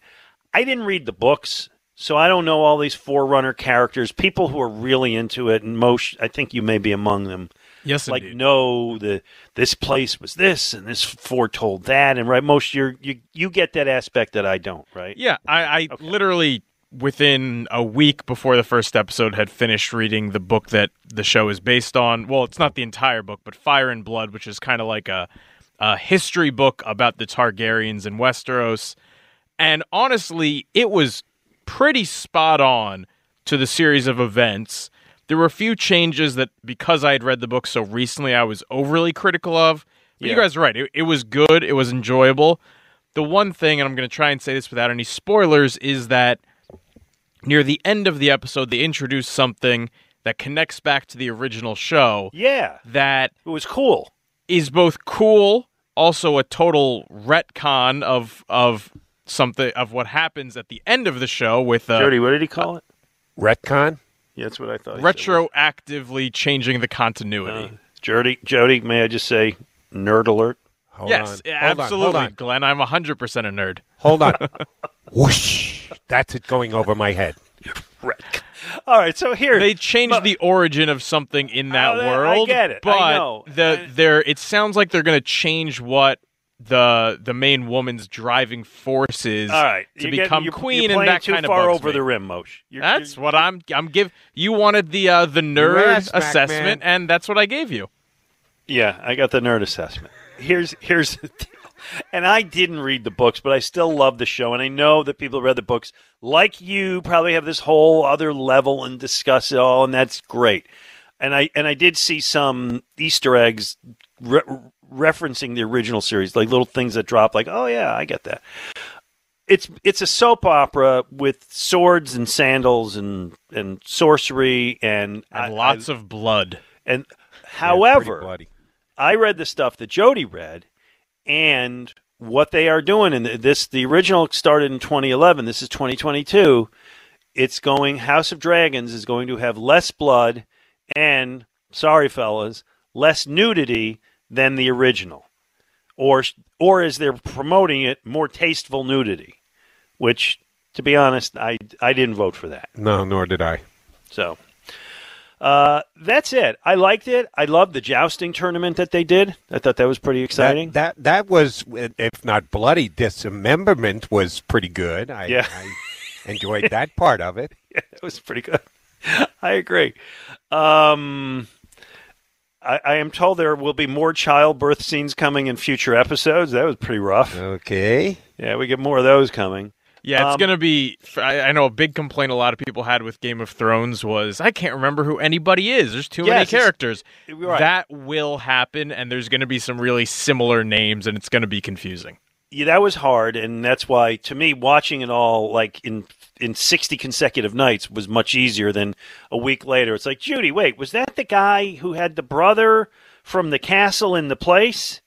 Speaker 5: I didn't read the books, so I don't know all these forerunner characters. People who are really into it, and most, I think you may be among them
Speaker 7: yes,
Speaker 5: like
Speaker 7: indeed.
Speaker 5: no the this place was this and this foretold that and right most you're, you you get that aspect that I don't right
Speaker 7: Yeah, I, I literally within a week before the first episode had finished reading the book that the show is based on. Well, it's not the entire book, but Fire and Blood, which is kind of like a, a history book about the Targaryens in Westeros. And honestly, it was pretty spot on to the series of events. There were a few changes that, because I had read the book so recently, I was overly critical of. But you guys are right. It, it was good. It was enjoyable. The one thing, and I'm going to try and say this without any spoilers, is that near the end of the episode, they introduce something that connects back to the original show
Speaker 5: yeah
Speaker 7: that
Speaker 5: it was cool
Speaker 7: is both cool, also a total retcon of of something of what happens at the end of the show with uh,
Speaker 5: Jody what did he call it
Speaker 4: retcon.
Speaker 5: yeah that's what I thought he said.
Speaker 7: retroactively changing the continuity.
Speaker 5: Uh, Jody Jody may I just say nerd alert
Speaker 4: Hold
Speaker 7: yes,
Speaker 4: on. Hold on,
Speaker 7: absolutely,
Speaker 4: Hold on.
Speaker 7: Glenn. I'm 100% a nerd.
Speaker 4: Hold on. Whoosh. That's it going over my head.
Speaker 5: all right so here
Speaker 7: They changed
Speaker 5: but-
Speaker 7: the origin of something in that
Speaker 5: Oh, that- I get it. I
Speaker 7: But
Speaker 5: know.
Speaker 7: the there it sounds like they're going to change what the the main woman's driving forces
Speaker 5: all right
Speaker 7: to
Speaker 5: You're getting-
Speaker 7: become
Speaker 5: you're,
Speaker 7: queen,
Speaker 5: you're
Speaker 7: and that
Speaker 5: too
Speaker 7: kind of
Speaker 5: far
Speaker 7: bugs
Speaker 5: over
Speaker 7: me.
Speaker 5: the rim Moshe You're-
Speaker 7: That's
Speaker 5: you're-
Speaker 7: what I'm I'm give you wanted the uh, the nerd
Speaker 4: ass,
Speaker 7: assessment
Speaker 4: man.
Speaker 7: and that's what I gave you.
Speaker 5: Yeah, I got the nerd assessment. Here's here's the deal. And I didn't read the books, but I still love the show. And I know that people who read the books, like you, probably have this whole other level and discuss it all, and that's great. And I and I did see some Easter eggs re- referencing the original series, like little things that drop, like, oh yeah, I get that. It's it's a soap opera with swords and sandals and and sorcery and,
Speaker 7: And lots of blood.
Speaker 5: and however. I read the stuff that Jody read, and what they are doing. And this, the original started in 2011. This is 2022. It's going. House of Dragons is going to have less blood and, sorry fellas, less nudity than the original, or or as they're promoting it, more tasteful nudity. Which, to be honest, I I didn't vote for that.
Speaker 4: No, nor did I.
Speaker 5: So uh, that's it. I liked it. I loved the jousting tournament that they did. I thought that was pretty exciting.
Speaker 4: That, that that was, if not bloody, dismemberment was pretty good. I,
Speaker 5: Yeah.
Speaker 4: I enjoyed that part of it.
Speaker 5: yeah, it was pretty good. I agree. Um, I, I am told there will be more childbirth scenes coming in future episodes. That was pretty rough.
Speaker 4: Okay.
Speaker 5: Yeah, we get more of those coming.
Speaker 7: Yeah, it's
Speaker 5: Um,
Speaker 7: gonna be. I, I know a big complaint a lot of people had with Game of Thrones was I can't remember who anybody is. There's too many
Speaker 5: Yes, it's-
Speaker 7: characters.
Speaker 5: Right.
Speaker 7: That will happen, and there's gonna be some really similar names, and it's gonna be confusing.
Speaker 5: yeah, that was hard, and that's why to me watching it all like in in sixty consecutive nights was much easier than a week later. It's like Judy, wait, was that the guy who had the brother from the castle in the place?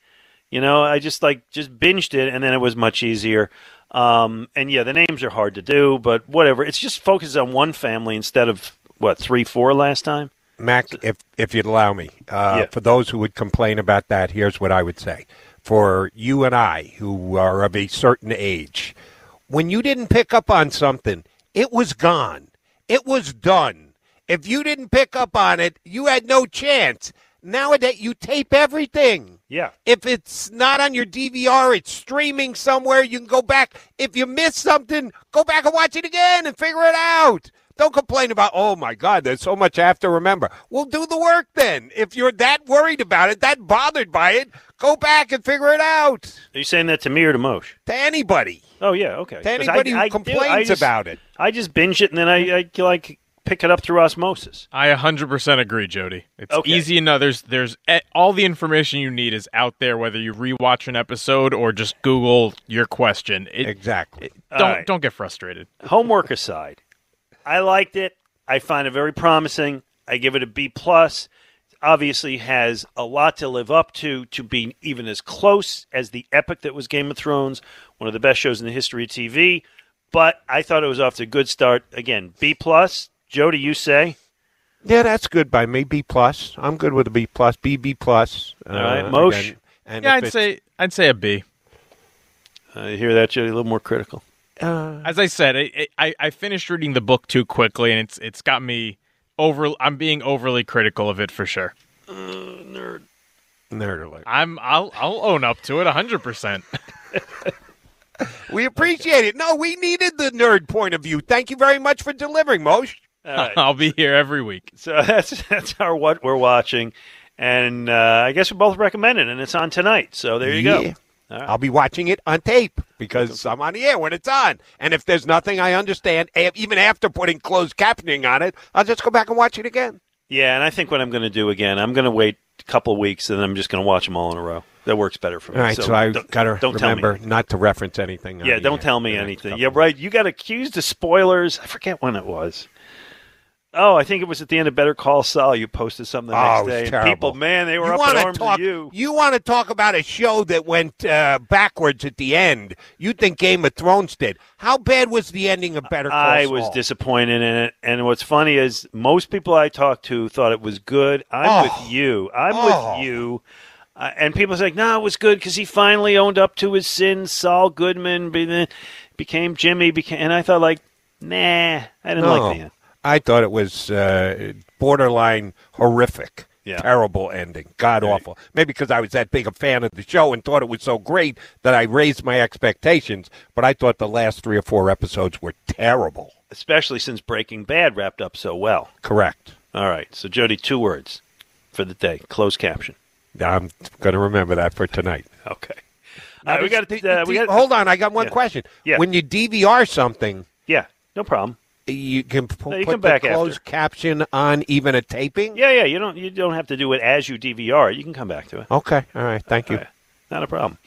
Speaker 5: You know, I just like just binged it, and then it was much easier. Um, and yeah, the names are hard to do, but whatever. It's just focuses on one family instead of what three, four last time.
Speaker 4: Mac, if if you'd allow me, uh,
Speaker 5: Yeah.
Speaker 4: for those who would complain about that, here's what I would say. For you and I, who are of a certain age, when you didn't pick up on something, it was gone. It was done. If you didn't pick up on it, you had no chance. Nowadays, you tape everything.
Speaker 5: Yeah,
Speaker 4: If it's not on your DVR, it's streaming somewhere. You can go back. If you miss something, go back and watch it again and figure it out. Don't complain about, oh my God, there's so much I have to remember. Well, do the work then. If you're that worried about it, that bothered by it, go back and figure it out.
Speaker 5: are you saying that to me or to Moshe?
Speaker 4: To anybody.
Speaker 5: Oh yeah, okay.
Speaker 4: To
Speaker 5: 'Cause I-
Speaker 4: anybody
Speaker 5: I
Speaker 4: who
Speaker 5: I
Speaker 4: complains
Speaker 5: just-
Speaker 4: about it.
Speaker 5: I just binge it and then I, I like pick it up through osmosis.
Speaker 7: I 100% agree, Jody. It's
Speaker 5: Okay.
Speaker 7: easy enough. There's there's eh, all the information you need is out there, whether you rewatch an episode or just Google your question. It,
Speaker 4: Exactly.
Speaker 5: All
Speaker 7: don't
Speaker 5: right.
Speaker 7: don't get frustrated.
Speaker 5: Homework aside, I liked it. I find it very promising. I give it a B plus. Obviously, has a lot to live up to to be even as close as the epic that was Game of Thrones, one of the best shows in the history of TV. But I thought it was off to a good start. Again, B plus. Jody, you say?
Speaker 4: Yeah, that's good by me. B plus. I'm good with a B plus. B B plus. Uh,
Speaker 5: All right, Moshe?
Speaker 4: again, And
Speaker 7: Yeah, I'd say I'd say a B.
Speaker 5: I hear that, Jody. A little more critical.
Speaker 7: As I said, I, I I finished reading the book too quickly, and it's it's got me over. I'm being overly critical of it for sure.
Speaker 5: Nerd.
Speaker 4: nerd alert.
Speaker 7: I'm I'll I'll own up to it 100. percent
Speaker 4: We appreciate it. No, we needed the nerd point of view. Thank you very much for delivering, Moshe.
Speaker 5: All right.
Speaker 7: I'll be here every week.
Speaker 5: So that's that's our what we're watching, and uh, I guess we both recommend it, and it's on tonight. So there you
Speaker 4: Yeah.
Speaker 5: go. All right.
Speaker 4: I'll be watching it on tape because I'm on the air when it's on. And if there's nothing I understand, even after putting closed captioning on it, I'll just go back and watch it again.
Speaker 5: Yeah, and I think what I'm going to do again, I'm going to wait a couple of weeks, and I'm just going to watch them all in a row. That works better for me.
Speaker 4: All right, so, I got to
Speaker 5: don't
Speaker 4: remember not to reference anything.
Speaker 5: Yeah, don't tell me anything. Yeah, right. You got accused of spoilers. I forget when it was. Oh, I think it was at the end of Better Call Saul. You posted something the
Speaker 4: Oh,
Speaker 5: next
Speaker 4: it was
Speaker 5: day.
Speaker 4: terrible.
Speaker 5: People, man, they were
Speaker 4: you
Speaker 5: up in arms
Speaker 4: talk,
Speaker 5: with you.
Speaker 4: want to talk about a show that went uh, backwards at the end. You think Game of Thrones did. How bad was the ending of Better Call
Speaker 5: I
Speaker 4: Saul?
Speaker 5: was disappointed in it, and what's funny is most people I talked to thought it was good. I'm
Speaker 4: Oh.
Speaker 5: with you. I'm
Speaker 4: Oh.
Speaker 5: with you. Uh, and people say, "No, it was good because he finally owned up to his sins." Saul Goodman became Jimmy, became, and I thought, like, nah, I didn't
Speaker 4: No.
Speaker 5: like the end.
Speaker 4: I thought it was uh, borderline horrific.
Speaker 5: Yeah.
Speaker 4: Terrible ending. God awful. Maybe because I was that big a fan of the show and thought it was so great that I raised my expectations. But I thought the last three or four episodes were terrible.
Speaker 5: Especially since Breaking Bad wrapped up so well.
Speaker 4: Correct.
Speaker 5: All right, so Jody, two words for the day: closed caption.
Speaker 4: I'm going to remember that for tonight.
Speaker 5: Okay.
Speaker 4: Now,
Speaker 5: Uh, we got.
Speaker 4: does-
Speaker 5: Uh, we got.
Speaker 4: hold on, I got one
Speaker 5: Yeah.
Speaker 4: question.
Speaker 5: Yeah.
Speaker 4: When you DVR something,
Speaker 5: Yeah. No problem.
Speaker 4: You can p-
Speaker 5: No, you
Speaker 4: put the
Speaker 5: back
Speaker 4: closed
Speaker 5: after.
Speaker 4: caption on even a taping.
Speaker 5: Yeah, yeah. You don't. You don't have to do it as you DVR. You can come back to it.
Speaker 4: Okay. All right. Thank you.
Speaker 5: Right. Not a problem.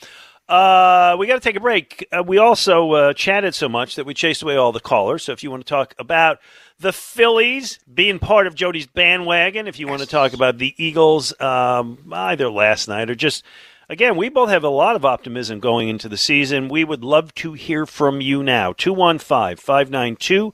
Speaker 5: Uh, we got to take a break. Uh, we also uh, chatted so much that we chased away all the callers. So if you want to talk about the Phillies being part of Jody's bandwagon, if you want to talk about the Eagles um, either last night or just. Again, we both have a lot of optimism going into the season. We would love to hear from you now. 215 592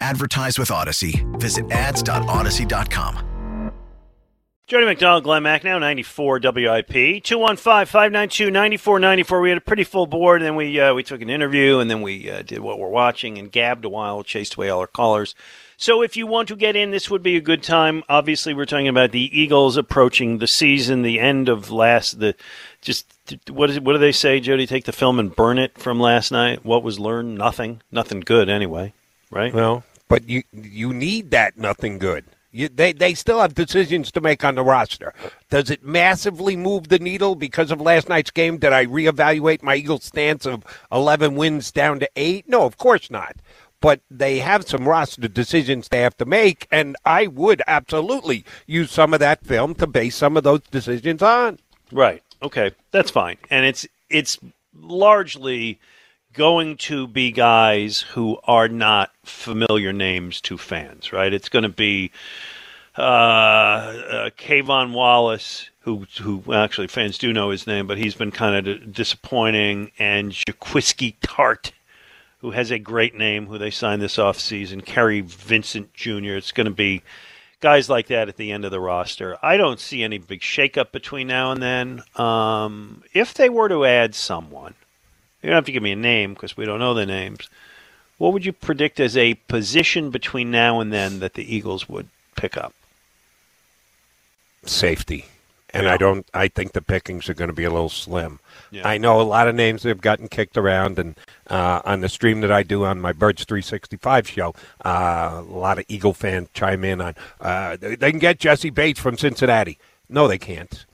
Speaker 8: Advertise with Audacy. Visit ads.audacy.com.
Speaker 5: Jody McDonald, Glenn Macnow, 94 WIP. 215-592-9494. We had a pretty full board, and then we uh, we took an interview, and then we uh, did what we're watching and gabbed a while, chased away all our callers. So if you want to get in, this would be a good time. Obviously, we're talking about the Eagles approaching the season, the end of last, the just what is it, what do they say, Jody? Take the film and burn it from last night. What was learned? Nothing. Nothing good, anyway. Right?
Speaker 4: Well, but you you need that nothing good. You, they they still have decisions to make on the roster. Does it massively move the needle because of last night's game? Did I reevaluate my Eagles stance of eleven wins down to eight? No, of course not. But they have some roster decisions they have to make, and I would absolutely use some of that film to base some of those decisions on.
Speaker 5: Right. Okay. That's fine. And it's it's largely going to be guys who are not familiar names to fans, right? It's going to be uh, uh, K'Von Wallace, who who actually fans do know his name, but he's been kind of disappointing, and Jaquiski Tartt, who has a great name, who they signed this offseason, Kary Vincent Jr. It's going to be guys like that at the end of the roster. I don't see any big shakeup between now and then. Um, if they were to add someone, you don't have to give me a name because we don't know the names. What would you predict as a position between now and then that the Eagles would pick up?
Speaker 4: safety. And
Speaker 5: Yeah.
Speaker 4: I don't. I think the pickings are going to be a little slim.
Speaker 5: Yeah.
Speaker 4: I know a lot of names that have gotten kicked around, and uh, on the stream that I do on my Birds 365 show, uh, a lot of Eagle fans chime in on. Uh, they, they can get Jessie Bates from Cincinnati. No, they can't.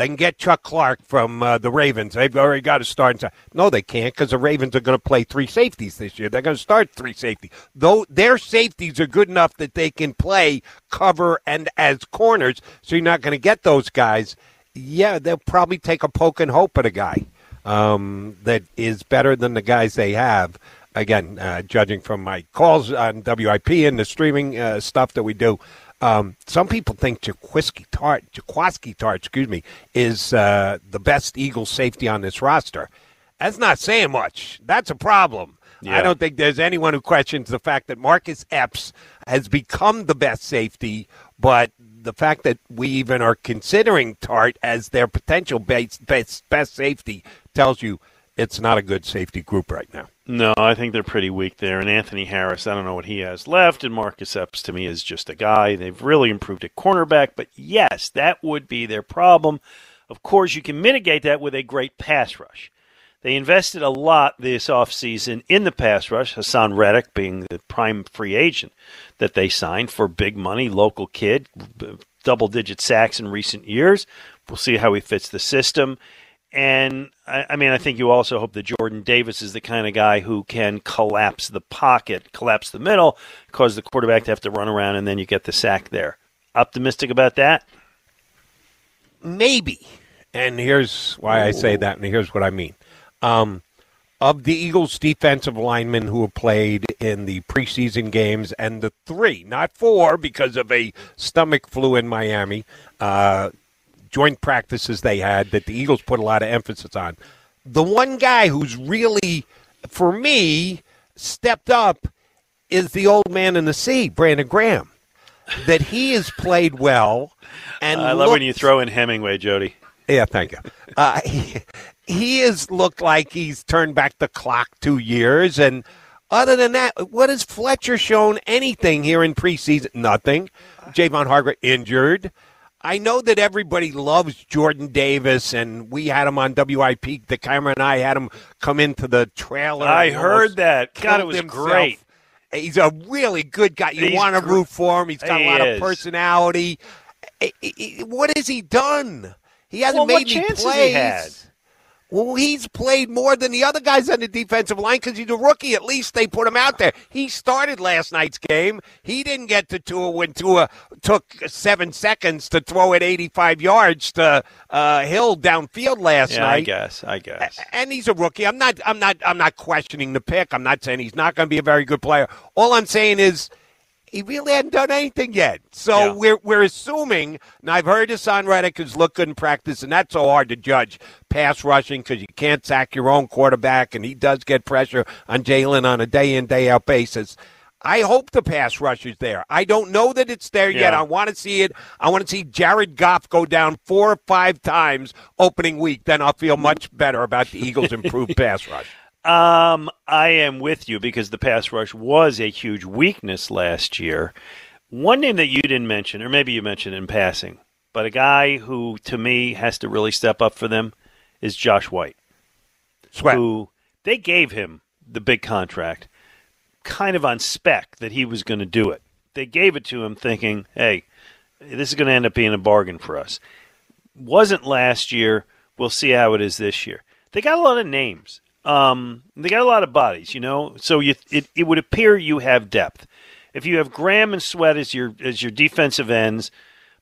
Speaker 4: They can get Chuck Clark from uh, the Ravens. They've already got to start. No, they can't because the Ravens are going to play three safeties this year. They're going to start three safety. Though their safeties are good enough that they can play cover and as corners, so you're not going to get those guys. Yeah, they'll probably take a poke and hope at a guy um, that is better than the guys they have. Again, uh, judging from my calls on WIP and the streaming uh, stuff that we do, um, some people think Jaquiski Tartt, Jaquiski Tartt, excuse me, is uh, the best Eagles safety on this roster. That's not saying much. That's a problem.
Speaker 5: Yeah.
Speaker 4: I don't think there's anyone who questions the fact that Marcus Epps has become the best safety, but the fact that we even are considering Tartt as their potential best, best, best safety tells you it's not a good safety group right now.
Speaker 5: No, I think they're pretty weak there. And Anthony Harris, I don't know what he has left. And Marcus Epps, to me, is just a guy. They've really improved at cornerback. But yes, that would be their problem. Of course, you can mitigate that with a great pass rush. They invested a lot this offseason in the pass rush, Haason Reddick being the prime free agent that they signed for big money, local kid, double digit sacks in recent years. We'll see how he fits the system. And I, I mean, I think you also hope that Jordan Davis is the kind of guy who can collapse the pocket, collapse the middle, cause the quarterback to have to run around, and then you get the sack there. Optimistic about that?
Speaker 4: Maybe. And here's why I say that, and here's what I mean. Um, of the Eagles' defensive linemen who have played in the preseason games, and the three, not four, because of a stomach flu in Miami, uh, joint practices they had that the Eagles put a lot of emphasis on. The one guy who's really, for me, stepped up is the old man in the sea, Brandon Graham. That he has played well, and
Speaker 5: I love when you throw in Hemingway, Jody.
Speaker 4: Yeah, thank you. Uh, he, he has looked like he's turned back the clock two years. And other than that, what has Fletcher shown anything here in preseason? Nothing. Javon Hargrave injured. I know that everybody loves Jordan Davis, and we had him on WIP. The camera and I had him come into the trailer.
Speaker 5: I heard that. God, it was
Speaker 4: himself.
Speaker 5: great.
Speaker 4: He's a really good guy. You
Speaker 5: He's
Speaker 4: want to root for him. He's got
Speaker 5: He
Speaker 4: a lot
Speaker 5: is.
Speaker 4: of personality. What has he done? He hasn't
Speaker 5: Well,
Speaker 4: made any plays. Well, he's played more than the other guys on the defensive line because he's a rookie. At least they put him out there. He started last night's game. He didn't get to Tua when Tua took seven seconds to throw it 85 yards to uh, Hill downfield last
Speaker 5: Yeah,
Speaker 4: night.
Speaker 5: I guess. I guess.
Speaker 4: And he's a rookie. I'm not. I'm not. I'm not questioning the pick. I'm not saying he's not going to be a very good player. All I'm saying is he really hadn't done anything yet. So
Speaker 5: Yeah.
Speaker 4: we're we're assuming. And I've heard Haason Reddick has looked good in practice, and that's so hard to judge pass rushing because you can't sack your own quarterback, and he does get pressure on Jalen on a day in day out basis. I hope the pass rush is there. I don't know that it's there yet.
Speaker 5: Yeah.
Speaker 4: I want to see it. I want to see Jared Goff go down four or five times opening week. Then I'll feel much better about the Eagles' improved pass rush.
Speaker 5: Um, I am with you because the pass rush was a huge weakness last year. One name that you didn't mention, or maybe you mentioned in passing, but a guy who to me has to really step up for them is Josh White.
Speaker 4: Sweat.
Speaker 5: Who they gave him the big contract, kind of on spec that he was going to do it. They gave it to him thinking, "Hey, this is going to end up being a bargain for us." Wasn't last year. We'll see how it is this year. They got a lot of names. Um, they got a lot of bodies, you know. So you, it, it would appear you have depth. If you have Graham and Sweat as your as your defensive ends,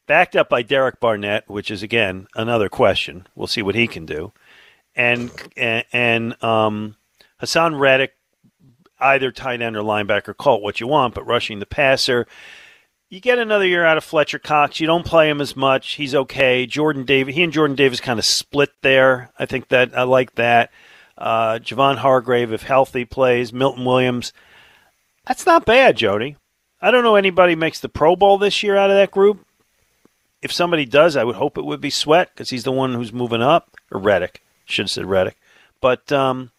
Speaker 5: backed up by Derek Barnett, which is again another question. We'll see what he can do, and and, and um, Haason Reddick, either tight end or linebacker, call it what you want, but rushing the passer. You get another year out of Fletcher Cox. You don't play him as much. He's okay. Jordan Davis, he and Jordan Davis kind of split there. I think that I like that. Uh, Javon Hargrave, if healthy, plays. Milton Williams. That's not bad, Jody. I don't know anybody makes the Pro Bowl this year out of that group. If somebody does, I would hope it would be Sweat because he's the one who's moving up, or Reddick. Should have said Reddick. But um,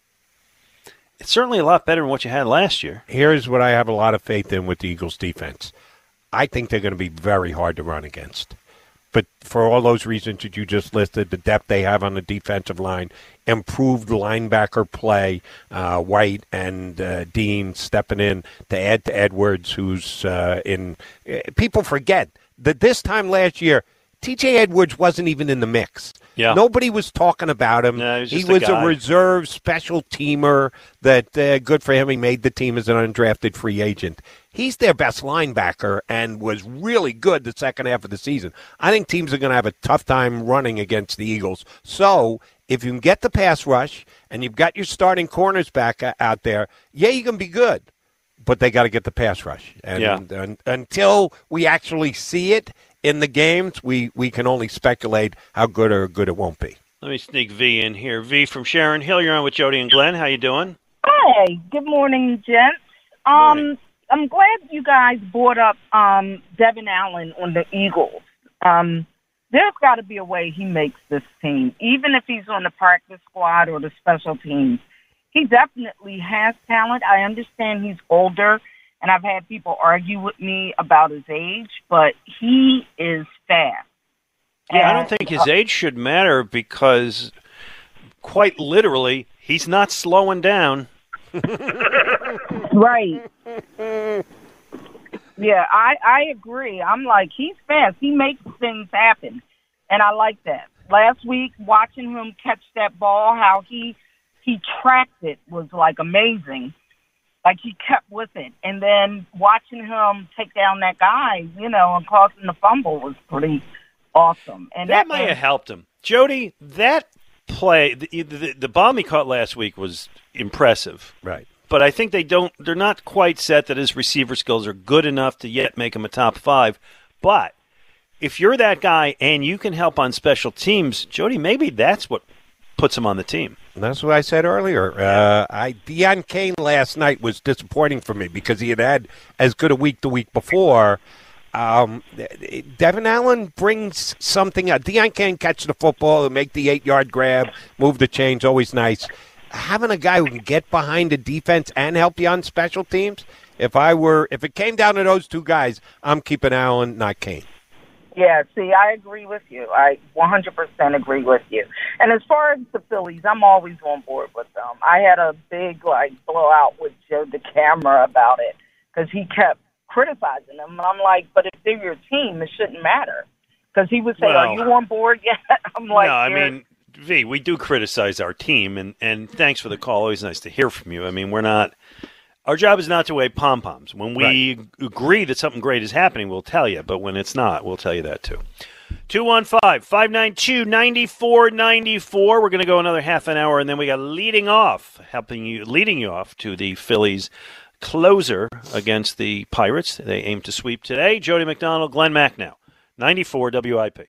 Speaker 5: it's certainly a lot better than what you had last year.
Speaker 4: Here's what I have a lot of faith in with the Eagles' defense. I think they're going to be very hard to run against. But for all those reasons that you just listed, the depth they have on the defensive line, improved linebacker play, uh, White and uh, Dean stepping in to add to Edwards, who's uh, in. eh, People forget that this time last year, T.J. Edwards wasn't even in the mix.
Speaker 5: Yeah.
Speaker 4: Nobody was talking about him.
Speaker 5: No, he was
Speaker 4: he
Speaker 5: just a
Speaker 4: a reserve special teamer that uh, good for him. He made the team as an undrafted free agent. He's their best linebacker and was really good the second half of the season. I think teams are going to have a tough time running against the Eagles. So if you can get the pass rush and you've got your starting corners back uh, out there, yeah, you can be good. But they got to get the pass rush, and,
Speaker 5: Yeah.
Speaker 4: and until we actually see it in the games, we, we can only speculate how good or good it won't be.
Speaker 5: Let me sneak V in here. V from Sharon Hill. You're on with Jody and Glenn. How you doing?
Speaker 9: Hey, good morning, gents. Um, I'm glad you guys brought up um, Devon Allen on the Eagles. Um, there's got to be a way he makes this team, even if he's on the practice squad or the special teams. He definitely has talent. I understand he's older, and I've had people argue with me about his age, but he is fast.
Speaker 5: Yeah, I don't think his uh, age should matter because, quite literally, he's not slowing down.
Speaker 9: Right. Yeah, I I agree. I'm like he's fast. He makes things happen, and I like that. Last week, watching him catch that ball, how he he tracked it was like amazing. Like he kept with it, and then watching him take down that guy, you know, and causing the fumble was pretty awesome. And
Speaker 5: That
Speaker 9: that,
Speaker 5: might have helped him. Jody, that play, the, the, the bomb he caught last week was impressive.
Speaker 4: Right.
Speaker 5: But I think they don't, they're not quite set that his receiver skills are good enough to yet make him a top five. But if you're that guy and you can help on special teams, Jody, maybe that's what puts him on the team.
Speaker 4: That's what I said earlier. Uh, I Deon Cain last night was disappointing for me because he had had as good a week the week before. Um, Devon Allen brings something. out. Deon can catch the football make the eight yard grab, move the chains, always nice. Having a guy who can get behind the defense and help you on special teams. If I were, if it came down to those two guys, I'm keeping Allen, not Cain.
Speaker 9: Yeah, see, I agree with you. I 100% agree with you. And as far as the Phillies, I'm always on board with them. I had a big like blowout with Joe DeCamara about it because he kept criticizing them, and I'm like, but if they're your team, it shouldn't matter. Because he would say,
Speaker 5: Well-
Speaker 9: "Are you on board yet?" I'm like,
Speaker 5: no, I mean, V, we do criticize our team, and, and thanks for the call. Always nice to hear from you. I mean, we're not. Our job is not to wave pom poms. When we agree that something great is happening, we'll tell you. But when it's not, we'll tell you that too. 215 592 9494. We're going to go another half an hour, and then we got leading off, helping you, leading you off to the Phillies closer against the Pirates. They aim to sweep today. Jody McDonald, Glenn Macnow, 94 WIP.